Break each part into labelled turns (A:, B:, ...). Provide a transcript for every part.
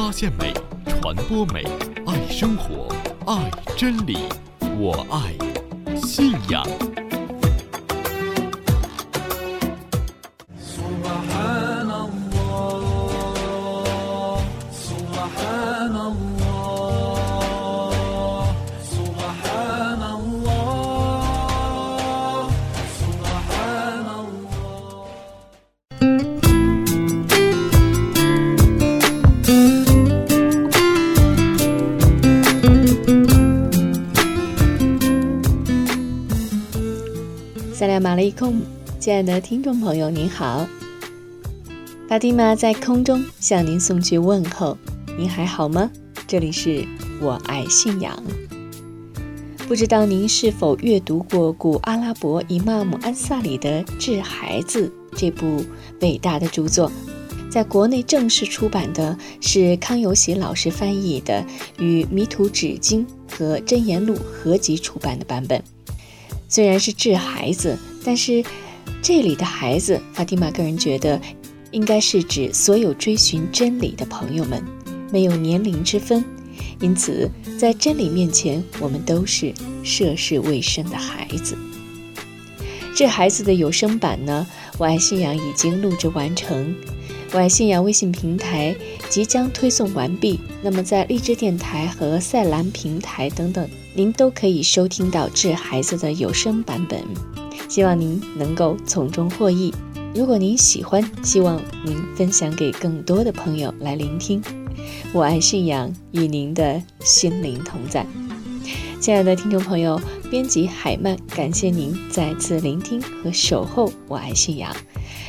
A: 发现美，传播美，爱生活，爱真理，我爱信仰。
B: 拉马雷控，亲爱的听众朋友，您好。法蒂玛在空中向您送去问候，您还好吗？这里是我爱信仰。不知道您是否阅读过古阿拉伯伊玛姆安萨里的《致孩子》这部伟大的著作？在国内正式出版的是康有喜老师翻译的，与《迷途纸经》和《真言录》合集出版的版本。虽然是治孩子，但是这里的孩子，法蒂玛个人觉得，应该是指所有追寻真理的朋友们，没有年龄之分。因此，在真理面前，我们都是涉世未深的孩子。这孩子的有声版呢，我爱信仰已经录制完成，我爱信仰微信平台即将推送完毕。那么，在荔枝电台和赛兰平台等等，您都可以收听到这孩子的有声版本。希望您能够从中获益。如果您喜欢，希望您分享给更多的朋友来聆听。我爱信仰，与您的心灵同在。亲爱的听众朋友，编辑海曼，感谢您再次聆听和守候我爱信仰。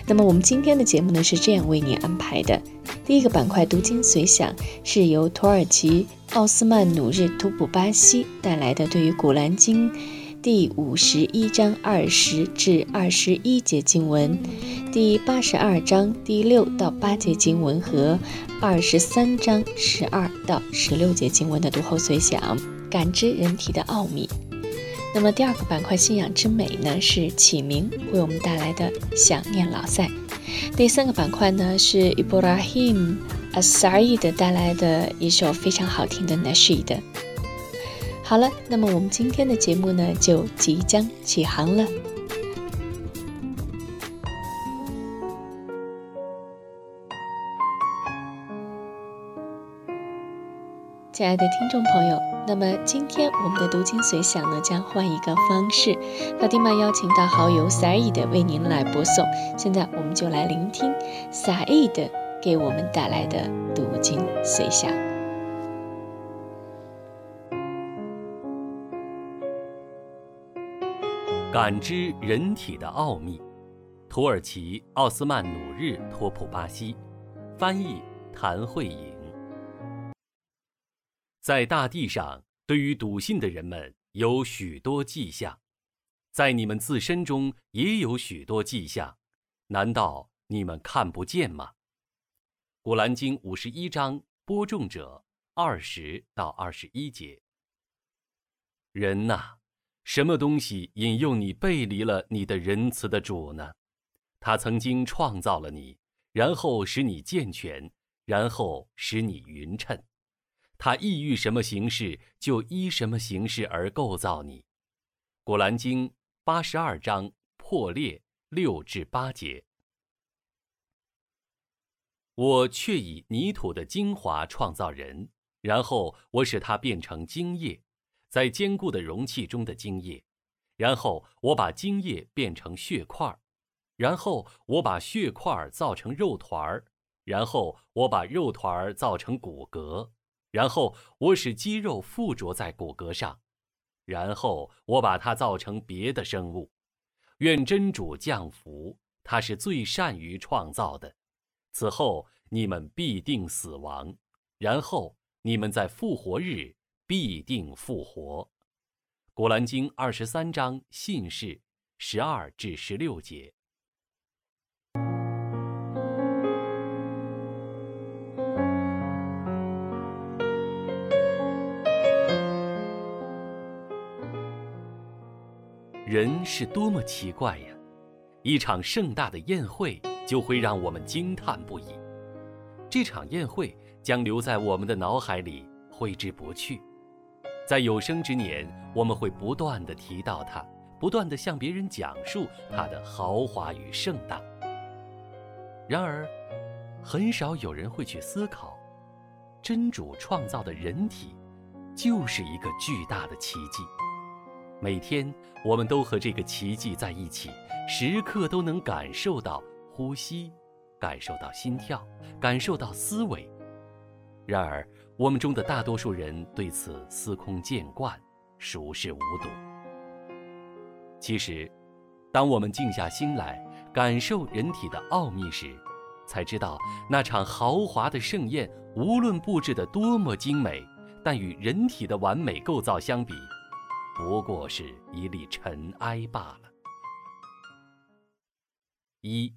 B: 那么我们今天的节目呢是这样为您安排的：第一个板块读经随想是由土耳其奥斯曼努日图普巴西带来的对于《古兰经》第五十一章二十至二十一节经文，第八十二章第六到八节经文和二十三章十二到十六节经文的读后随想，感知人体的奥秘。那么第二个板块“信仰之美”呢，是启明为我们带来的“想念老塞”。第三个板块呢，是 Ibrahim Asaid 带来的一首非常好听的 Nasheed。好了，那么我们今天的节目呢，就即将起航了。亲爱的听众朋友，那么今天我们的读经随想呢，将换一个方式。法蒂玛邀请到好友 Said 为您来播送。现在我们就来聆听 Said 给我们带来的读经随想。
C: 感知人体的奥秘，土耳其奥斯曼努日托普巴西，翻译谭慧颖。在大地上，对于笃信的人们有许多迹象，在你们自身中也有许多迹象，难道你们看不见吗？古兰经五十一章播种者二十到二十一节。人呐、什么东西引诱你背离了你的仁慈的主呢？他曾经创造了你，然后使你健全，然后使你匀称。他意欲什么形式，就依什么形式而构造你。古兰经八十二章破裂六至八节。我却以泥土的精华创造人，然后我使他变成精液，在坚固的容器中的精液，然后我把精液变成血块儿，然后我把血块儿造成肉团儿，然后我把肉团儿造成骨骼。然后我使肌肉附着在骨骼上，然后我把它造成别的生物。愿真主降福，他是最善于创造的。此后你们必定死亡，然后你们在复活日必定复活。古兰经二十三章信士十二至十六节。人是多么奇怪呀！一场盛大的宴会就会让我们惊叹不已。这场宴会将留在我们的脑海里挥之不去。在有生之年，我们会不断地提到它，不断地向别人讲述它的豪华与盛大。然而，很少有人会去思考，真主创造的人体就是一个巨大的奇迹。每天，我们都和这个奇迹在一起，时刻都能感受到呼吸，感受到心跳，感受到思维。然而，我们中的大多数人对此司空见惯，熟视无睹。其实，当我们静下心来感受人体的奥秘时，才知道那场豪华的盛宴，无论布置得多么精美，但与人体的完美构造相比，不过是一粒尘埃罢了。一，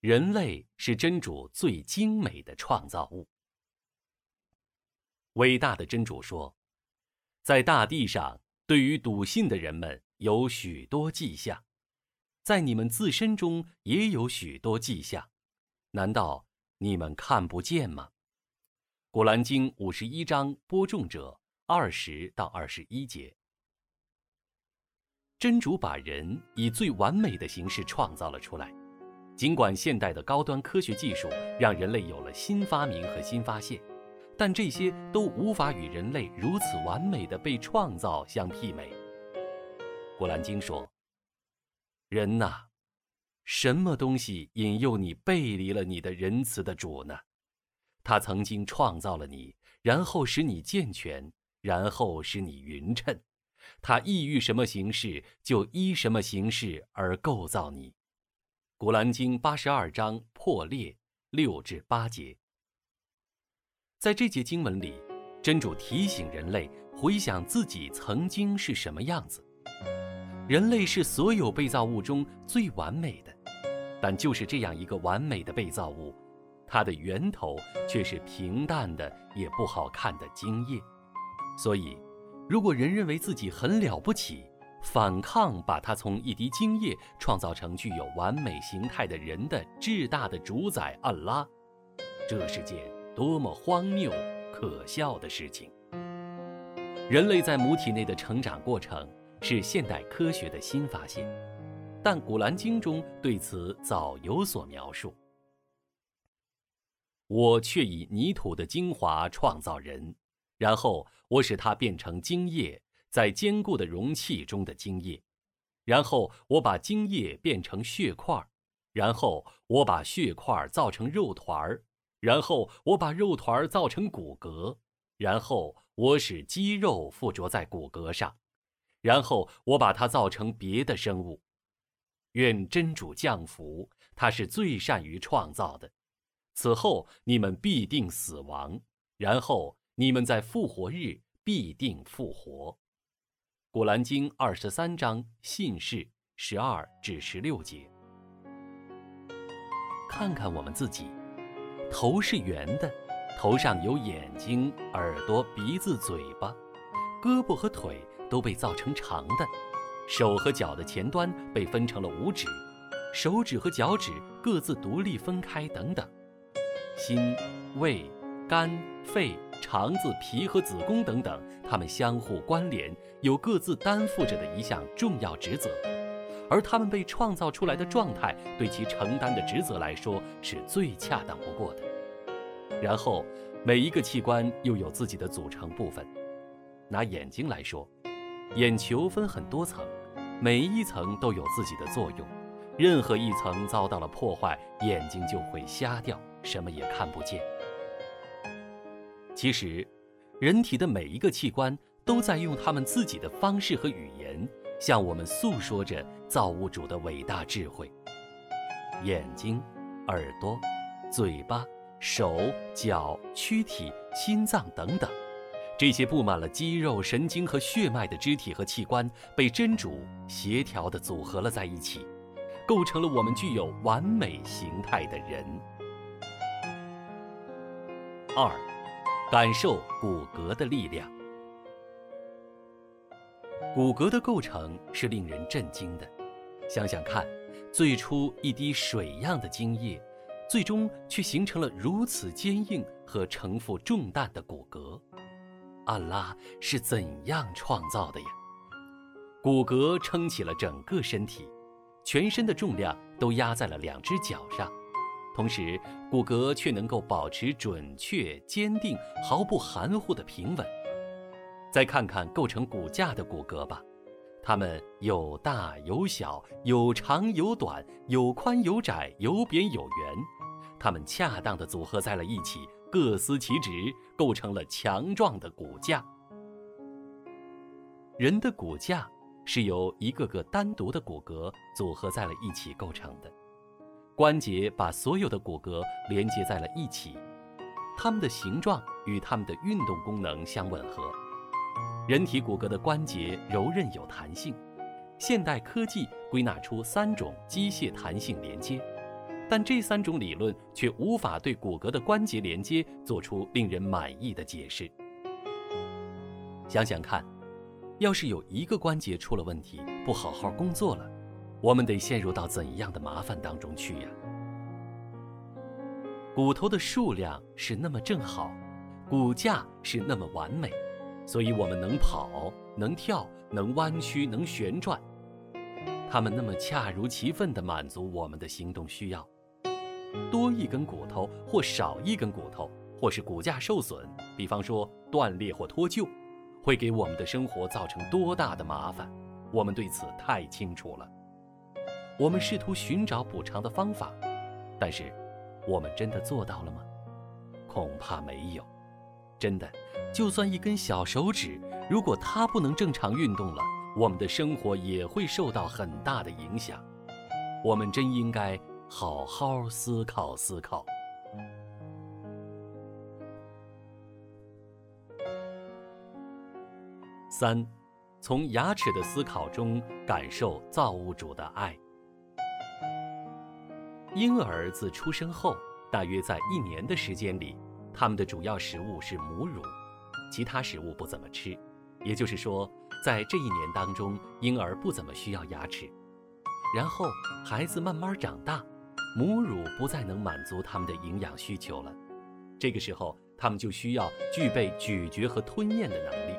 C: 人类是真主最精美的创造物。伟大的真主说，在大地上，对于笃信的人们有许多迹象，在你们自身中也有许多迹象。难道你们看不见吗？古兰经五十一章播种者二十到二十一节。真主把人以最完美的形式创造了出来，尽管现代的高端科学技术让人类有了新发明和新发现，但这些都无法与人类如此完美的被创造相媲美。古兰经说：“人呐。”什么东西引诱你背离了你的仁慈的主呢？他曾经创造了你，然后使你健全，然后使你匀称。他意欲什么形式，就依什么形式而构造你。古兰经八十二章破裂六至八节。在这节经文里，真主提醒人类回想自己曾经是什么样子。人类是所有被造物中最完美的。但就是这样一个完美的被造物，它的源头却是平淡的、也不好看的精液。所以，如果人认为自己很了不起，反抗把它从一滴精液创造成具有完美形态的人的至大的主宰安拉，这是件多么荒谬、可笑的事情！人类在母体内的成长过程是现代科学的新发现。但《古兰经》中对此早有所描述。我却以泥土的精华创造人，然后我使它变成精液，在坚固的容器中的精液，然后我把精液变成血块，然后我把血块造成肉团，然后我把肉团造成骨骼，然后我使肌肉附着在骨骼上，然后我把它造成别的生物。愿真主降福，他是最善于创造的。此后你们必定死亡，然后你们在复活日必定复活。古兰经二十三章信士十二至十六节。看看我们自己，头是圆的，头上有眼睛、耳朵、鼻子、嘴巴，胳膊和腿都被造成长的。手和脚的前端被分成了五指，手指和脚趾各自独立分开，等等。心、胃、肝、肺、肠子、脾和子宫等等，它们相互关联，有各自担负着的一项重要职责。而他们被创造出来的状态，对其承担的职责来说，是最恰当不过的。然后，每一个器官又有自己的组成部分。拿眼睛来说。眼球分很多层，每一层都有自己的作用。任何一层遭到了破坏，眼睛就会瞎掉，什么也看不见。其实，人体的每一个器官都在用他们自己的方式和语言，向我们诉说着造物主的伟大智慧。眼睛、耳朵、嘴巴、手脚、躯体、心脏等等。这些布满了肌肉、神经和血脉的肢体和器官，被真主协调地组合了在一起，构成了我们具有完美形态的人。二，感受骨骼的力量。骨骼的构成是令人震惊的。想想看，最初一滴水样的精液，最终却形成了如此坚硬和承负重担的骨骼。安拉是怎样创造的呀？骨骼撑起了整个身体，全身的重量都压在了两只脚上，同时骨骼却能够保持准确、坚定、毫不含糊的平稳。再看看构成骨架的骨骼吧，它们有大有小，有长有短，有宽有窄，有扁有圆，它们恰当的组合在了一起，各司其职，构成了强壮的骨架。人的骨架是由一个个单独的骨骼组合在了一起构成的，关节把所有的骨骼连接在了一起，它们的形状与它们的运动功能相吻合。人体骨骼的关节柔韧有弹性，现代科技归纳出三种机械弹性连接，但这三种理论却无法对骨骼的关节连接做出令人满意的解释。想想看，要是有一个关节出了问题，不好好工作了，我们得陷入到怎样的麻烦当中去呀？骨头的数量是那么正好，骨架是那么完美。所以，我们能跑，能跳，能弯曲，能旋转，它们那么恰如其分地满足我们的行动需要。多一根骨头或少一根骨头，或是骨架受损，比方说断裂或脱臼，会给我们的生活造成多大的麻烦，我们对此太清楚了。我们试图寻找补偿的方法，但是，我们真的做到了吗？恐怕没有。真的，就算一根小手指，如果它不能正常运动了，我们的生活也会受到很大的影响。我们真应该好好思考思考。三，从牙齿的思考中感受造物主的爱。婴儿自出生后，大约在一年的时间里。他们的主要食物是母乳，其他食物不怎么吃。也就是说，在这一年当中，婴儿不怎么需要牙齿。然后孩子慢慢长大，母乳不再能满足他们的营养需求了。这个时候，他们就需要具备咀嚼和吞咽的能力。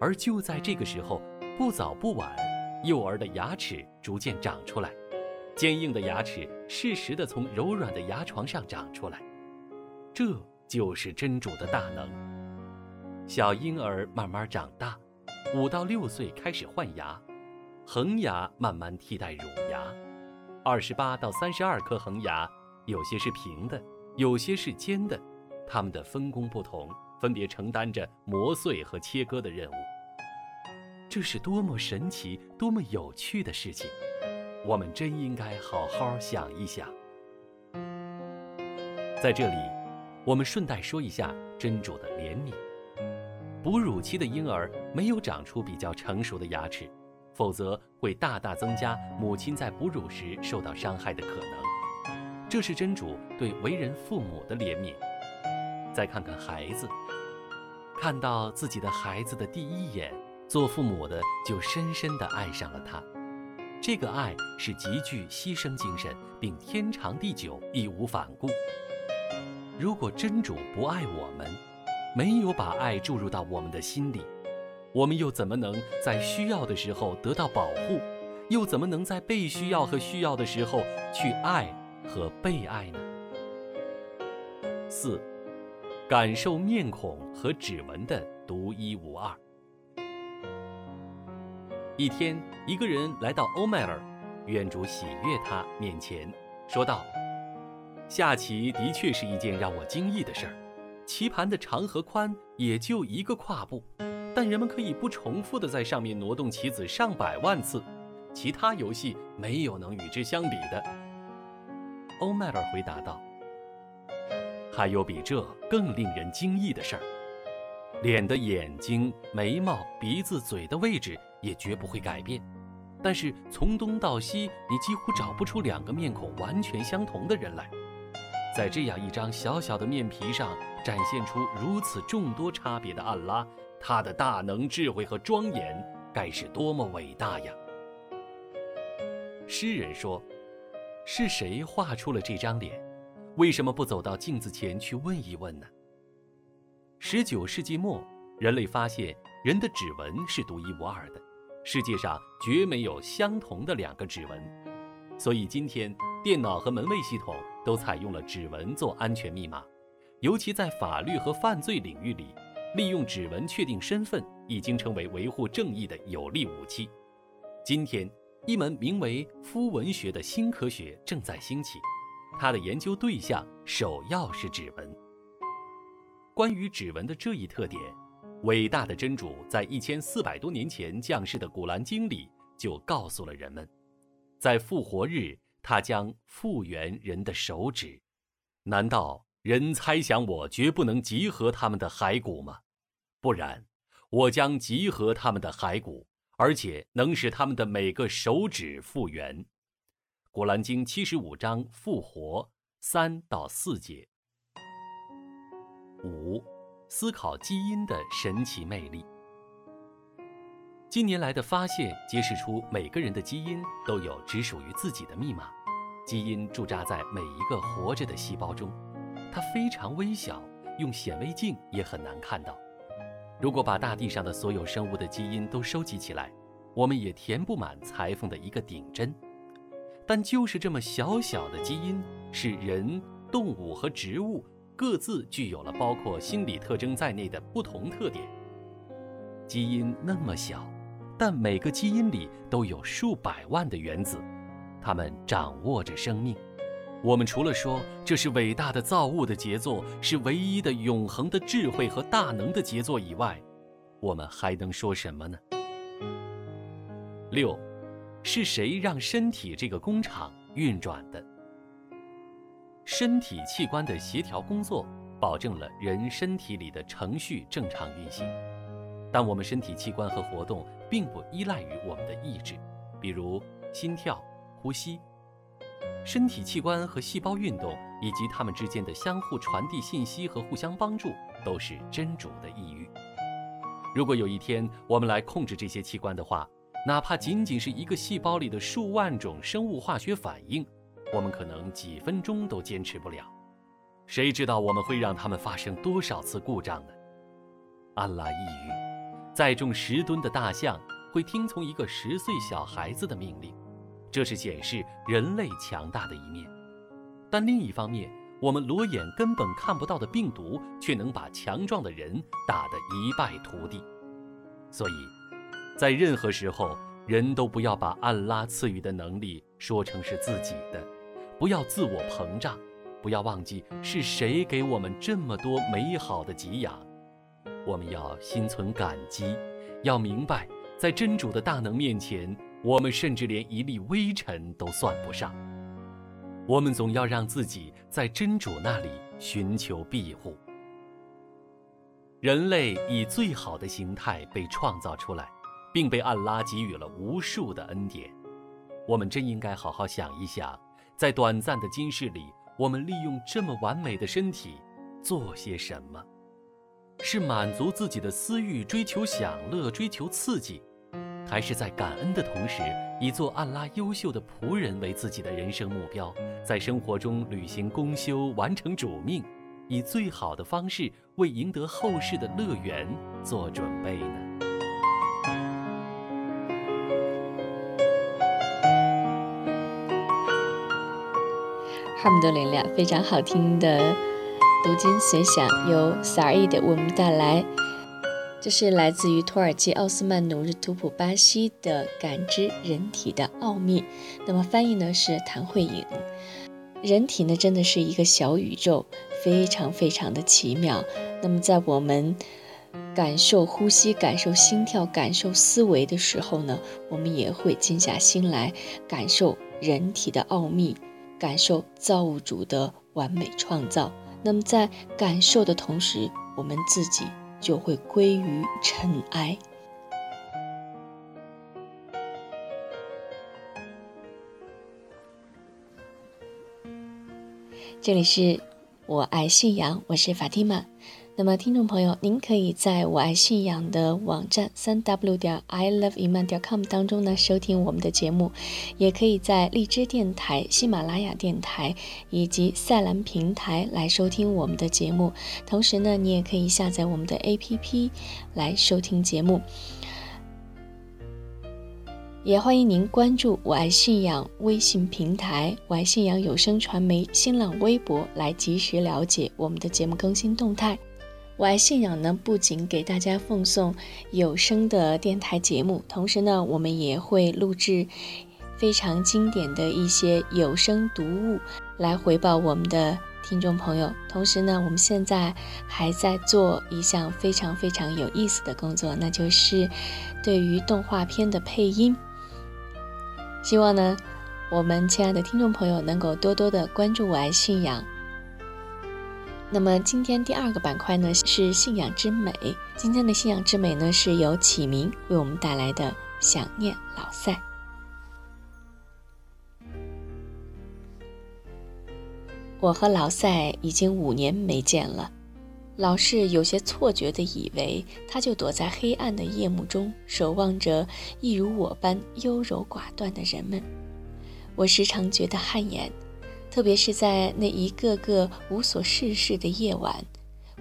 C: 而就在这个时候，不早不晚，幼儿的牙齿逐渐长出来，坚硬的牙齿适时地从柔软的牙床上长出来。这。就是真主的大能。小婴儿慢慢长大，五到六岁开始换牙，恒牙慢慢替代乳牙。二十八到三十二颗恒牙，有些是平的，有些是尖的，它们的分工不同，分别承担着磨碎和切割的任务。这是多么神奇、多么有趣的事情！我们真应该好好想一想。在这里。我们顺带说一下真主的怜悯。哺乳期的婴儿没有长出比较成熟的牙齿，否则会大大增加母亲在哺乳时受到伤害的可能。这是真主对为人父母的怜悯。再看看孩子，看到自己的孩子的第一眼，做父母的就深深地爱上了他。这个爱是极具牺牲精神，并天长地久，义无反顾。如果真主不爱我们，没有把爱注入到我们的心里，我们又怎么能在需要的时候得到保护？又怎么能在被需要和需要的时候去爱和被爱呢？四，感受面孔和指纹的独一无二。一天，一个人来到欧麦尔，愿主喜悦他面前，说道。下棋的确是一件让我惊异的事儿，棋盘的长和宽也就一个跨步，但人们可以不重复地在上面挪动棋子上百万次，其他游戏没有能与之相比的。欧迈尔回答道：“还有比这更令人惊异的事儿，脸的眼睛、眉毛、鼻子、嘴的位置也绝不会改变，但是从东到西，你几乎找不出两个面孔完全相同的人来。”在这样一张小小的面皮上展现出如此众多差别的暗拉，他的大能、智慧和庄严，该是多么伟大呀！诗人说：“是谁画出了这张脸？为什么不走到镜子前去问一问呢？十九世纪末，人类发现人的指纹是独一无二的，世界上绝没有相同的两个指纹，所以今天电脑和门卫系统都采用了指纹做安全密码，尤其在法律和犯罪领域里，利用指纹确定身份已经成为维护正义的有力武器。今天，一门名为肤纹学的新科学正在兴起，它的研究对象首要是指纹。关于指纹的这一特点，伟大的真主在一千四百多年前降世的《古兰经》里就告诉了人们，在复活日，他将复原人的手指。难道人猜想我绝不能集合他们的骸骨吗？不然，我将集合他们的骸骨，而且能使他们的每个手指复原。《古兰经》七十五章复活三到四节。五，思考基因的神奇魅力。近年来的发现揭示出，每个人的基因都有只属于自己的密码。基因驻扎在每一个活着的细胞中，它非常微小，用显微镜也很难看到。如果把大地上的所有生物的基因都收集起来，我们也填不满裁缝的一个顶针。但就是这么小小的基因，使人、动物和植物。各自具有了包括心理特征在内的不同特点。基因那么小，但每个基因里都有数百万的原子，它们掌握着生命。我们除了说这是伟大的造物的杰作，是唯一的永恒的智慧和大能的杰作以外，我们还能说什么呢？六，是谁让身体这个工厂运转的？身体器官的协调工作，保证了人身体里的程序正常运行。但我们身体器官和活动并不依赖于我们的意志，比如心跳、呼吸。身体器官和细胞运动以及它们之间的相互传递信息和互相帮助，都是真主的意欲。如果有一天我们来控制这些器官的话，哪怕仅仅是一个细胞里的数万种生物化学反应。我们可能几分钟都坚持不了，谁知道我们会让他们发生多少次故障呢？安拉抑郁，载重十吨的大象会听从一个十岁小孩子的命令，这是显示人类强大的一面。但另一方面，我们裸眼根本看不到的病毒，却能把强壮的人打得一败涂地。所以，在任何时候，人都不要把安拉赐予的能力说成是自己的。不要自我膨胀，不要忘记是谁给我们这么多美好的给养。我们要心存感激，要明白，在真主的大能面前，我们甚至连一粒微尘都算不上。我们总要让自己在真主那里寻求庇护。人类以最好的形态被创造出来，并被安拉给予了无数的恩典。我们真应该好好想一想。在短暂的今世里，我们利用这么完美的身体做些什么？是满足自己的私欲，追求享乐，追求刺激，还是在感恩的同时，以做安拉优秀的仆人为自己的人生目标，在生活中履行公修，完成主命，以最好的方式为赢得后世的乐园做准备呢？
B: 哈姆德林俩非常好听的读经随想，由萨尔伊的为我们带来。这是来自于土耳其奥斯曼努日图普巴西的《感知人体的奥秘》。那么翻译呢是谭慧颖。人体呢真的是一个小宇宙，非常非常的奇妙。那么在我们感受呼吸、感受心跳、感受思维的时候呢，我们也会静下心来感受人体的奥秘。感受造物主的完美创造，那么在感受的同时，我们自己就会归于尘埃。这里是我爱信仰，我是法蒂玛。那么，听众朋友，您可以在我爱信仰的网站三 w 点 i love iman 点 com 当中呢收听我们的节目，也可以在荔枝电台、喜马拉雅电台以及赛兰平台来收听我们的节目。同时呢，你也可以下载我们的 APP 来收听节目。也欢迎您关注“我爱信仰”微信平台、“我爱信仰有声传媒”新浪微博，来及时了解我们的节目更新动态。我爱信仰呢，不仅给大家奉送有声的电台节目，同时呢，我们也会录制非常经典的一些有声读物来回报我们的听众朋友。同时呢，我们现在还在做一项非常非常有意思的工作，那就是对于动画片的配音。希望呢，我们亲爱的听众朋友能够多多的关注我爱信仰。那么今天第二个板块呢是信仰之美。今天的信仰之美呢是由启明为我们带来的想念老赛。我和老赛已经五年没见了，老是有些错觉的以为他就躲在黑暗的夜幕中，守望着一如我般优柔寡断的人们。我时常觉得汗颜。特别是在那一个个无所事事的夜晚，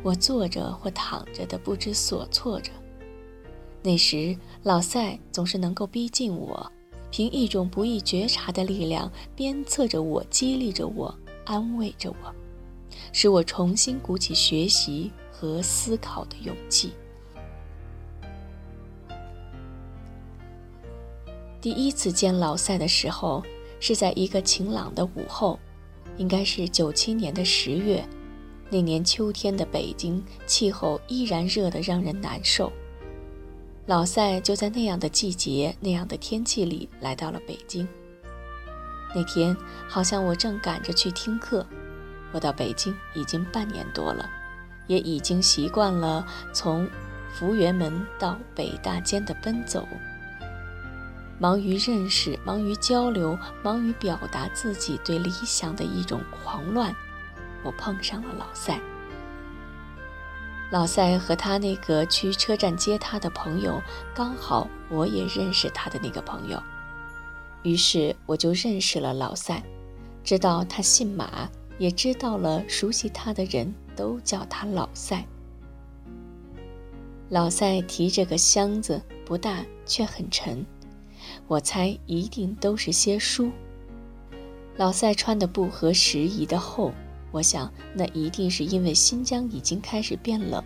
B: 我坐着或躺着的不知所措着。那时，老赛总是能够逼近我，凭一种不易觉察的力量，鞭策着我，激励着我，安慰着我，使我重新鼓起学习和思考的勇气。第一次见老赛的时候，是在一个晴朗的午后。应该是九七年的十月，那年秋天的北京气候依然热得让人难受。老赛就在那样的季节、那样的天气里来到了北京。那天好像我正赶着去听课。我到北京已经半年多了，也已经习惯了从福源门到北大间的奔走。忙于认识，忙于交流，忙于表达自己对理想的一种狂乱，我碰上了老赛。老赛和他那个去车站接他的朋友，刚好我也认识他的那个朋友，于是我就认识了老赛，知道他姓马，也知道了熟悉他的人都叫他老赛。老赛提着个箱子，不大却很沉。我猜一定都是些书。老赛穿的不合时宜的厚，我想那一定是因为新疆已经开始变冷。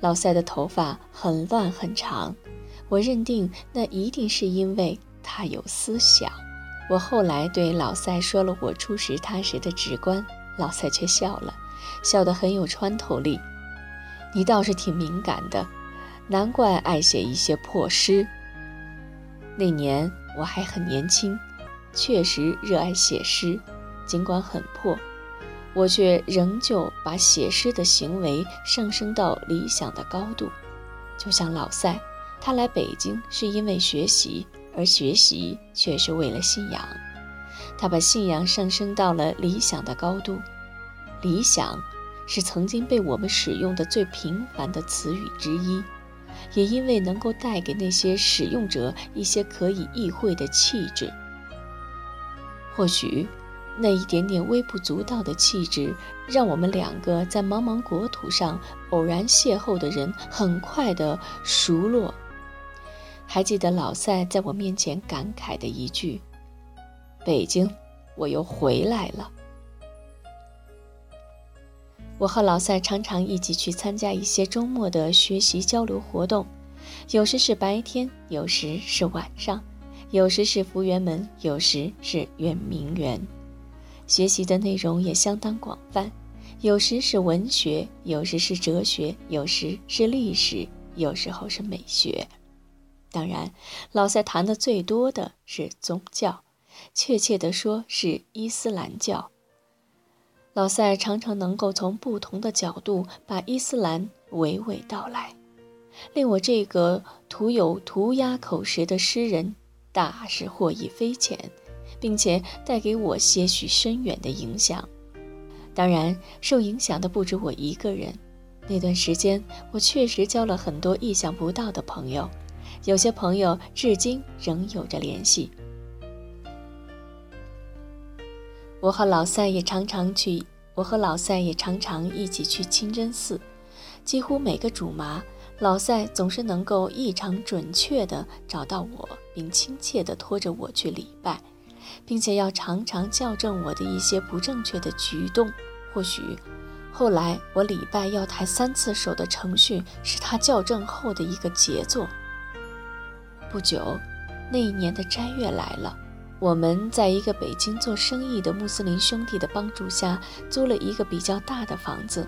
B: 老赛的头发很乱很长，我认定那一定是因为他有思想。我后来对老赛说了我初识他时的直观，老赛却笑了，笑得很有穿透力。你倒是挺敏感的，难怪爱写一些破诗。那年我还很年轻，确实热爱写诗，尽管很破，我却仍旧把写诗的行为上升到理想的高度。就像老赛，他来北京是因为学习，而学习却是为了信仰。他把信仰上升到了理想的高度。理想，是曾经被我们使用的最平凡的词语之一。也因为能够带给那些使用者一些可以意会的气质，或许那一点点微不足道的气质，让我们两个在茫茫国土上偶然邂逅的人很快的熟络。还记得老赛在我面前感慨的一句：“北京，我又回来了。”我和老赛常常一起去参加一些周末的学习交流活动，有时是白天，有时是晚上，有时是福源门，有时是圆明园。学习的内容也相当广泛，有时是文学，有时是哲学，有时是历史，有时候是美学。当然，老赛谈的最多的是宗教，确切地说是伊斯兰教。老赛常常能够从不同的角度把伊斯兰娓娓道来，令我这个徒有涂鸦口实的诗人大是获益匪浅，并且带给我些许深远的影响。当然，受影响的不止我一个人。那段时间，我确实交了很多意想不到的朋友，有些朋友至今仍有着联系。我和老赛也常常去，我和老赛也常常一起去清真寺，几乎每个主麻，老赛总是能够异常准确地找到我，并亲切地拖着我去礼拜，并且要常常校正我的一些不正确的举动，或许。后来，我礼拜要抬三次手的程序是他校正后的一个杰作。不久，那一年的斋月来了，我们在一个北京做生意的穆斯林兄弟的帮助下，租了一个比较大的房子，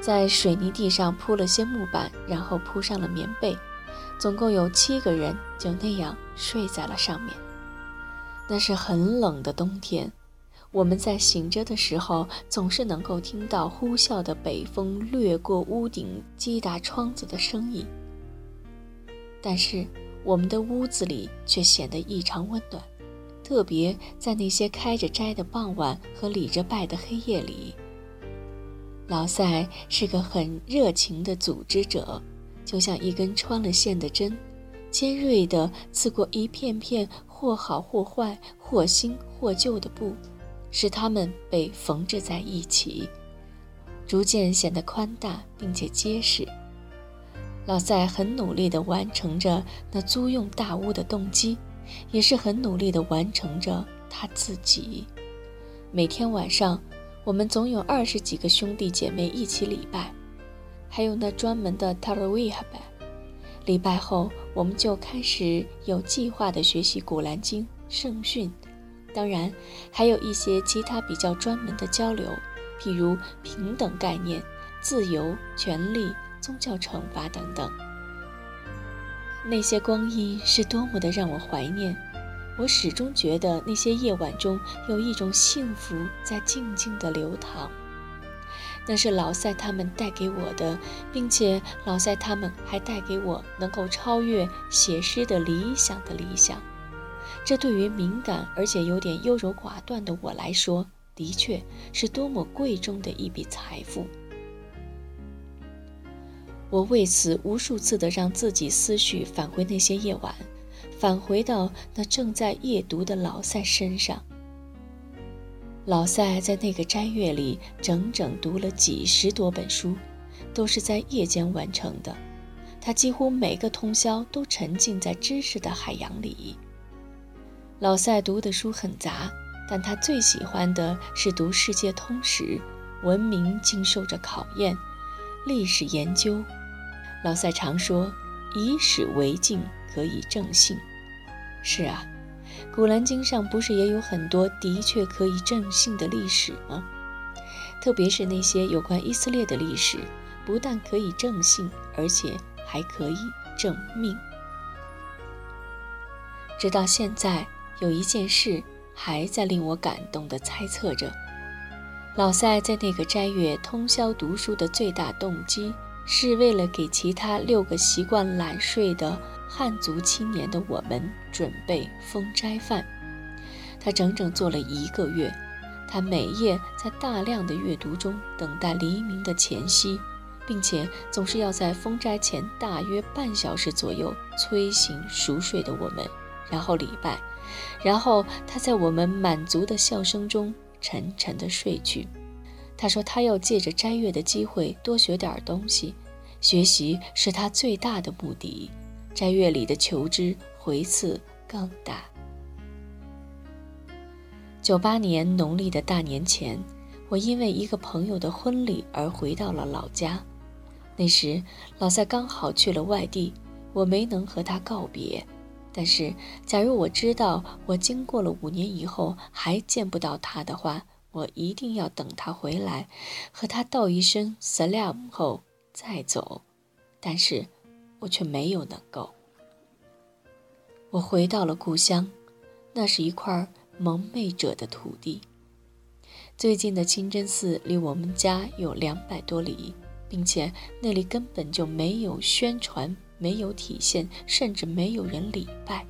B: 在水泥地上铺了些木板，然后铺上了棉被，总共有七个人就那样睡在了上面。那是很冷的冬天。我们在醒着的时候，总是能够听到呼啸的北风掠过屋顶、击打窗子的声音。但是，我们的屋子里却显得异常温暖，特别在那些开着斋的傍晚和礼着拜的黑夜里。老赛是个很热情的组织者，就像一根穿了线的针，尖锐地刺过一片片或好或坏、或新或旧的布。使它们被缝制在一起，逐渐显得宽大并且结实。老赛很努力地完成着那租用大屋的动机，也是很努力地完成着他自己。每天晚上，我们总有二十几个兄弟姐妹一起礼拜，还有那专门的 Tarawih 拜。礼拜后，我们就开始有计划地学习古兰经圣训。当然，还有一些其他比较专门的交流，譬如平等概念、自由、权利、宗教惩罚等等。那些光阴是多么的让我怀念！我始终觉得那些夜晚中有一种幸福在静静的流淌。那是老塞他们带给我的，并且老塞他们还带给我能够超越写诗的理想的理想。这对于敏感而且有点优柔寡断的我来说，的确是多么贵重的一笔财富。我为此无数次的让自己思绪返回那些夜晚，返回到那正在夜读的老塞身上。老塞在那个斋月里整整读了几十多本书，都是在夜间完成的。他几乎每个通宵都沉浸在知识的海洋里。老赛读的书很杂，但他最喜欢的是读世界通史，文明经受着考验，历史研究。老塞常说：“以史为镜，可以正性。”是啊，古兰经上不是也有很多的确可以正性的历史吗？特别是那些有关以色列的历史，不但可以正性，而且还可以正命。直到现在。有一件事还在令我感动地猜测着：老塞在那个斋月通宵读书的最大动机，是为了给其他六个习惯懒睡的汉族青年的我们准备封斋饭。他整整做了一个月，他每夜在大量的阅读中等待黎明的前夕，并且总是要在封斋前大约半小时左右催醒熟睡的我们，然后礼拜。然后他在我们满足的笑声中沉沉地睡去。他说：“他要借着斋月的机会多学点东西，学习是他最大的目的。斋月里的求知回赐更大。”九八年农历的大年前，我因为一个朋友的婚礼而回到了老家。那时老赛刚好去了外地，我没能和他告别。但是，假如我知道我经过了五年以后还见不到他的话，我一定要等他回来，和他道一声 “salam” 后再走。但是，我却没有能够。我回到了故乡，那是一块蒙昧者的土地。最近的清真寺离我们家有两百多里，并且那里根本就没有宣传。没有体现，甚至没有人礼拜。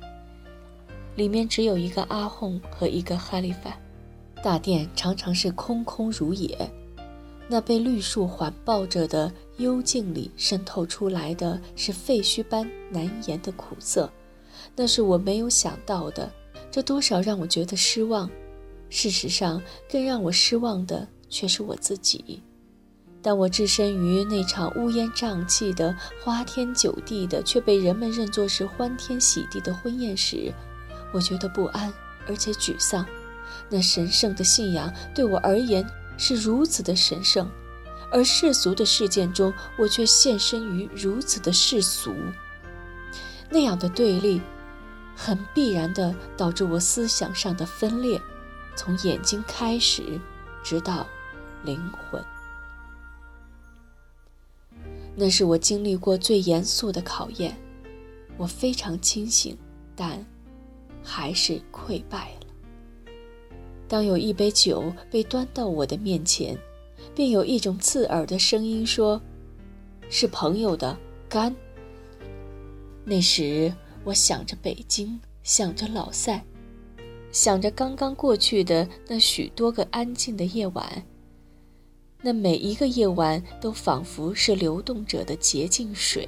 B: 里面只有一个阿訇和一个哈利法，大殿常常是空空如也。那被绿树环抱着的幽静里渗透出来的是废墟般难言的苦涩，那是我没有想到的，这多少让我觉得失望。事实上，更让我失望的却是我自己。当我置身于那场乌烟瘴气的、花天酒地的，却被人们认作是欢天喜地的婚宴时，我觉得不安而且沮丧。那神圣的信仰对我而言是如此的神圣，而世俗的事件中，我却现身于如此的世俗。那样的对立，很必然地导致我思想上的分裂。从眼睛开始，直到灵魂，那是我经历过最严肃的考验。我非常清醒，但还是溃败了。当有一杯酒被端到我的面前，并有一种刺耳的声音说：“是朋友的干。”那时，我想着北京，想着老塞。想着刚刚过去的那许多个安静的夜晚，那每一个夜晚都仿佛是流动着的洁净水。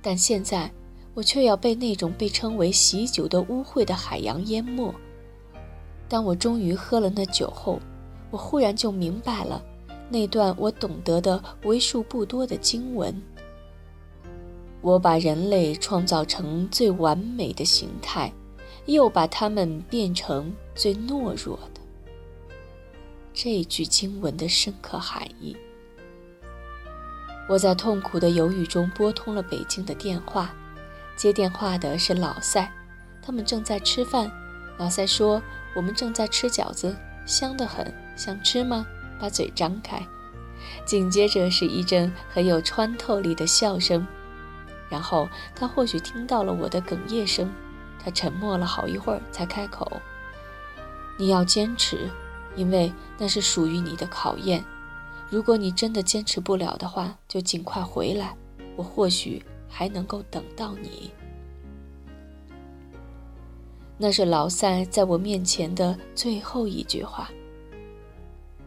B: 但现在，我却要被那种被称为喜酒的污秽的海洋淹没。当我终于喝了那酒后，我忽然就明白了那段我懂得的为数不多的经文。我把人类创造成最完美的形态。又把他们变成最懦弱的。这句经文的深刻含义。我在痛苦的犹豫中拨通了北京的电话，接电话的是老赛，他们正在吃饭。老赛说：“我们正在吃饺子，香得很，想吃吗？把嘴张开。”紧接着是一阵很有穿透力的笑声，然后他或许听到了我的哽咽声。他沉默了好一会儿，才开口：“你要坚持，因为那是属于你的考验。如果你真的坚持不了的话，就尽快回来，我或许还能够等到你。”那是老塞在我面前的最后一句话。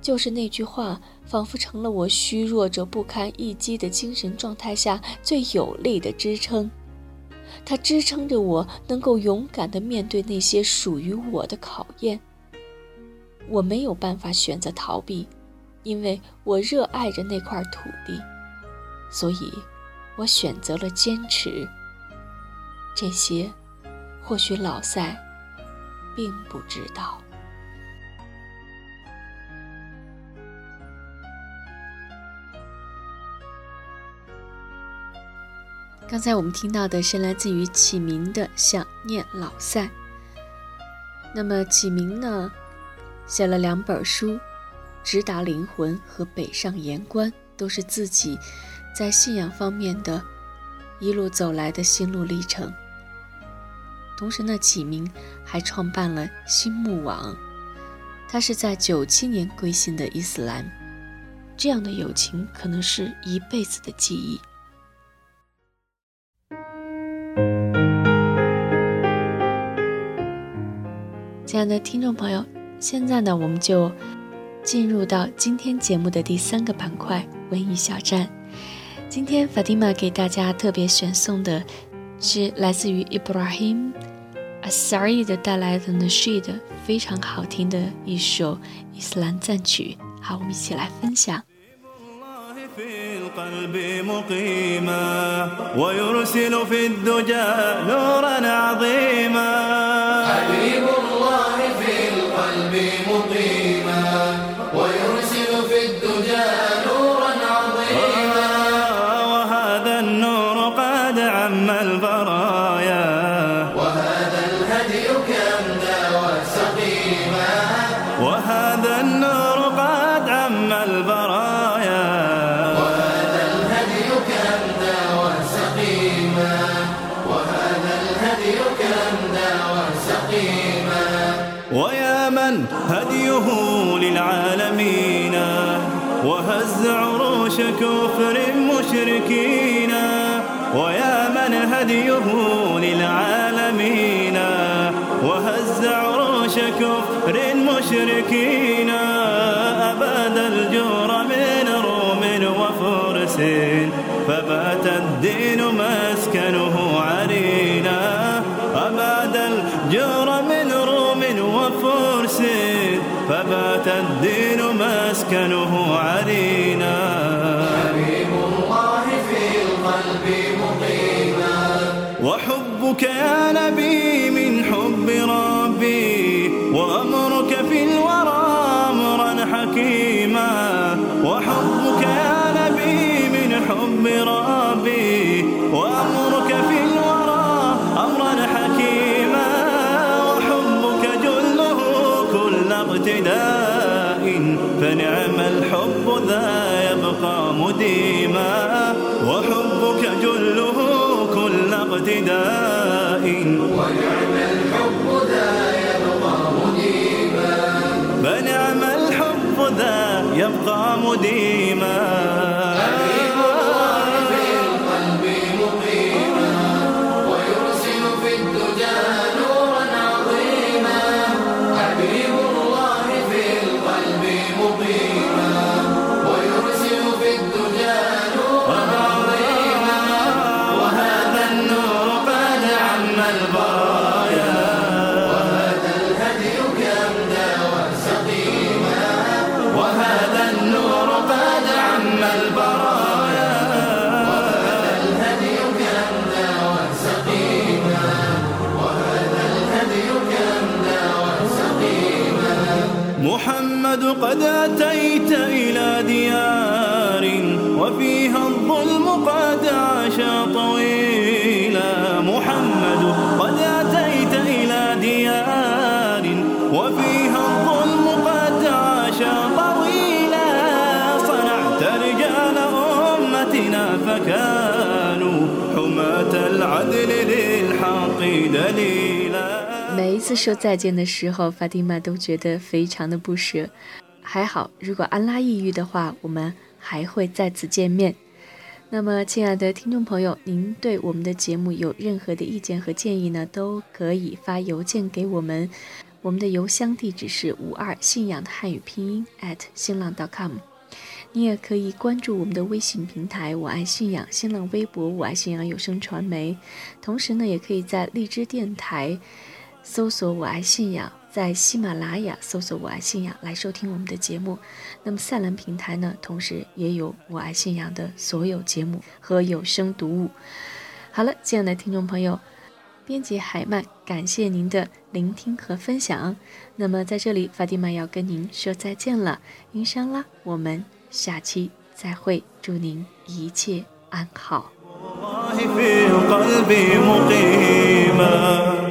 B: 就是那句话，仿佛成了我虚弱着不堪一击的精神状态下最有力的支撑。它支撑着我，能够勇敢地面对那些属于我的考验。我没有办法选择逃避，因为我热爱着那块土地，所以，我选择了坚持。这些，或许老塞并不知道。刚才我们听到的是来自于启明的《想念老塞》。那么启明呢，写了两本书，《直达灵魂》和《北上言关》，都是自己在信仰方面的一路走来的心路历程。同时呢，启明还创办了新木网，他是在九七年归信的伊斯兰。这样的友情可能是一辈子的记忆。亲爱的听众朋友，现在呢，我们就进入到今天节目的第三个板块——文艺小站。今天法蒂玛给大家特别选送的是来自于 Ibrahim Asari 带来的 Nasheed，非常好听的一首伊斯兰赞曲。好，我们一起来分享。
D: كفر مشركين ويا من هديه للعالمين. وهز عروش كفر مشركين أباد الجور وفرس. فبات الدين مسكنه عرينا الدين مسكنه عرينا وحبك يا نبي من حب ربي وأمرك في الورى أمرا حكيما. اقتداء ونعم محمد قد أتيت إلى ديار وفيها الظلم قد عاش طويلا محمد قد أتيت إلى ديار وفيها الظلم قد عاش طويلا صنعت رجال أمتنا فكانوا حماة العدل للحق دليلا
B: 每一次说再见的时候，法蒂玛都觉得非常的不舍。 还好，如果安拉抑郁的话，我们还会再次见面。那么，亲爱的听众朋友，您对我们的节目有任何的意见和建议呢？都可以发邮件给我们，我们的邮箱地址是五二信仰的汉语拼音 at 新浪 .com。你也可以关注我们的微信平台“我爱信仰”，新浪微博“我爱信仰有声传媒”。同时呢，也可以在荔枝电台。搜索“我爱信仰”，在喜马拉雅搜索“我爱信仰”来收听我们的节目。那么赛兰平台呢，同时也有“我爱信仰”的所有节目和有声读物。好了，亲爱的听众朋友，编辑海曼，感谢您的聆听和分享。那么在这里，法蒂玛要跟您说再见了，云山啦，我们下期再会，祝您一切安好。
D: الله في قلبي مقيما